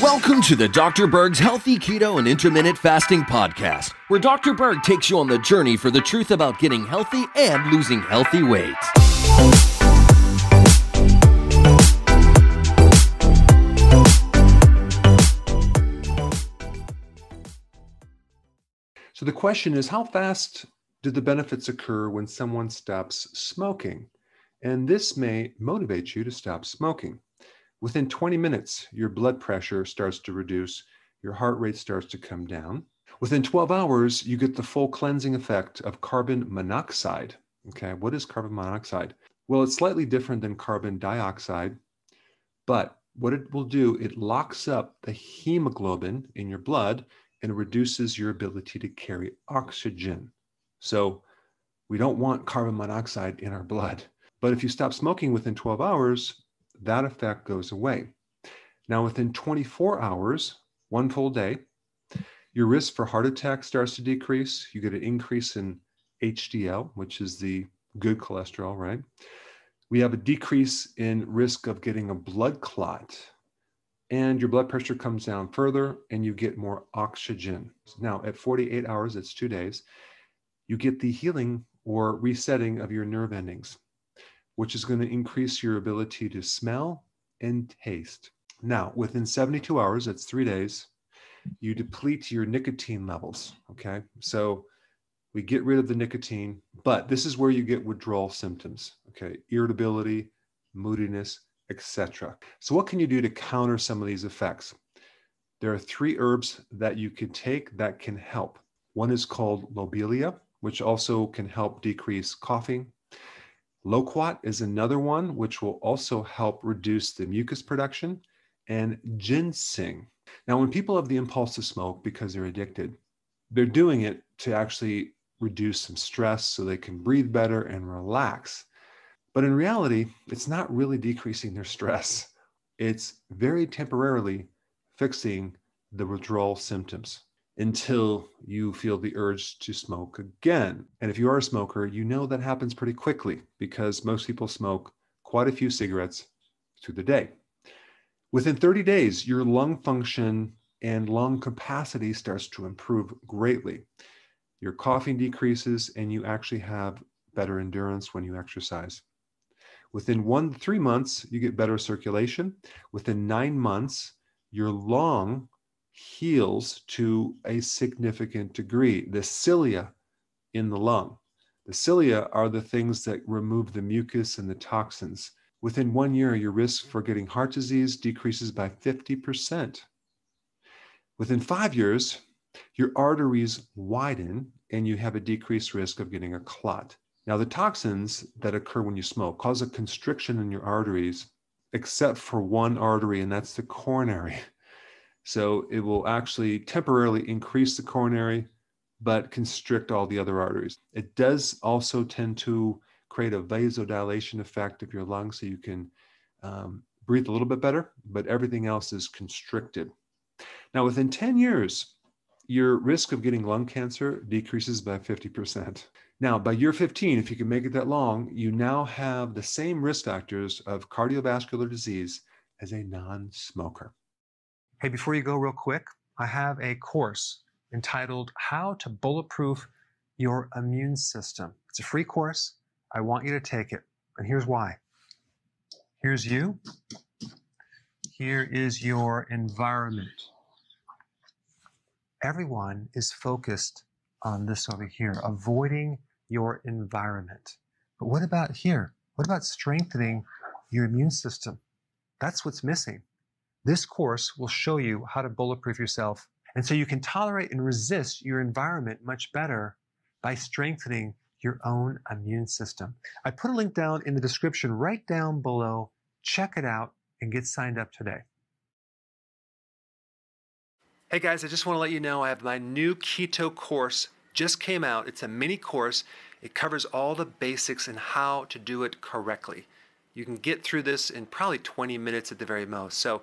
Welcome to the Dr. Berg's Healthy Keto and Intermittent Fasting Podcast, where Dr. Berg takes you on the journey for the truth about getting healthy and losing healthy weight. So the question is how fast do the benefits occur when someone stops smoking? And this may motivate you to stop smoking. Within 20 minutes, your blood pressure starts to reduce, your heart rate starts to come down. Within 12 hours, you get the full cleansing effect of carbon monoxide. Okay, what is carbon monoxide? Well, it's slightly different than carbon dioxide, but what it will do, it locks up the hemoglobin in your blood and reduces your ability to carry oxygen. So we don't want carbon monoxide in our blood. But if you stop smoking within 12 hours, that effect goes away. Now, within 24 hours, one full day, your risk for heart attack starts to decrease. You get an increase in HDL, which is the good cholesterol, right? We have a decrease in risk of getting a blood clot and your blood pressure comes down further and you get more oxygen. Now, at 48 hours, it's two days, you get the healing or resetting of your nerve endings, which is going to increase your ability to smell and taste. Now, within 72 hours, that's three days, you deplete your nicotine levels. Okay. So we get rid of the nicotine, but this is where you get withdrawal symptoms. Okay. Irritability, moodiness, etc. So, what can you do to counter some of these effects? There are three herbs that you can take that can help. One is called lobelia, which also can help decrease coughing. Loquat is another one, which will also help reduce the mucus production, and ginseng. Now, when people have the impulse to smoke because they're addicted, they're doing it to actually reduce some stress so they can breathe better and relax. But in reality, it's not really decreasing their stress. It's very temporarily fixing the withdrawal symptoms until you feel the urge to smoke again. And if you are a smoker, you know that happens pretty quickly because most people smoke quite a few cigarettes through the day. Within 30 days, your lung function and lung capacity starts to improve greatly. Your coughing decreases, and you actually have better endurance when you exercise. Within one to three months, you get better circulation. Within nine months, your lung heals to a significant degree. The cilia in the lung. The cilia are the things that remove the mucus and the toxins. Within one year, your risk for getting heart disease decreases by 50%. Within five years, your arteries widen and you have a decreased risk of getting a clot. Now, the toxins that occur when you smoke cause a constriction in your arteries, except for one artery, and that's the coronary. So it will actually temporarily increase the coronary, but constrict all the other arteries. It does also tend to create a vasodilation effect of your lungs so you can um, breathe a little bit better, but everything else is constricted. Now, within 10 years, your risk of getting lung cancer decreases by 50%. Now, by year 15, if you can make it that long, you now have the same risk factors of cardiovascular disease as a non smoker. Hey, before you go, real quick, I have a course entitled How to Bulletproof Your Immune System. It's a free course. I want you to take it. And here's why. Here's you. Here is your environment. Everyone is focused on this over here, avoiding your environment. But what about here? What about strengthening your immune system? That's what's missing. This course will show you how to bulletproof yourself. And so you can tolerate and resist your environment much better by strengthening your own immune system. I put a link down in the description right down below. Check it out and get signed up today. Hey guys, I just want to let you know I have my new keto course just came out. It's a mini course. It covers all the basics and how to do it correctly. You can get through this in probably 20 minutes at the very most. So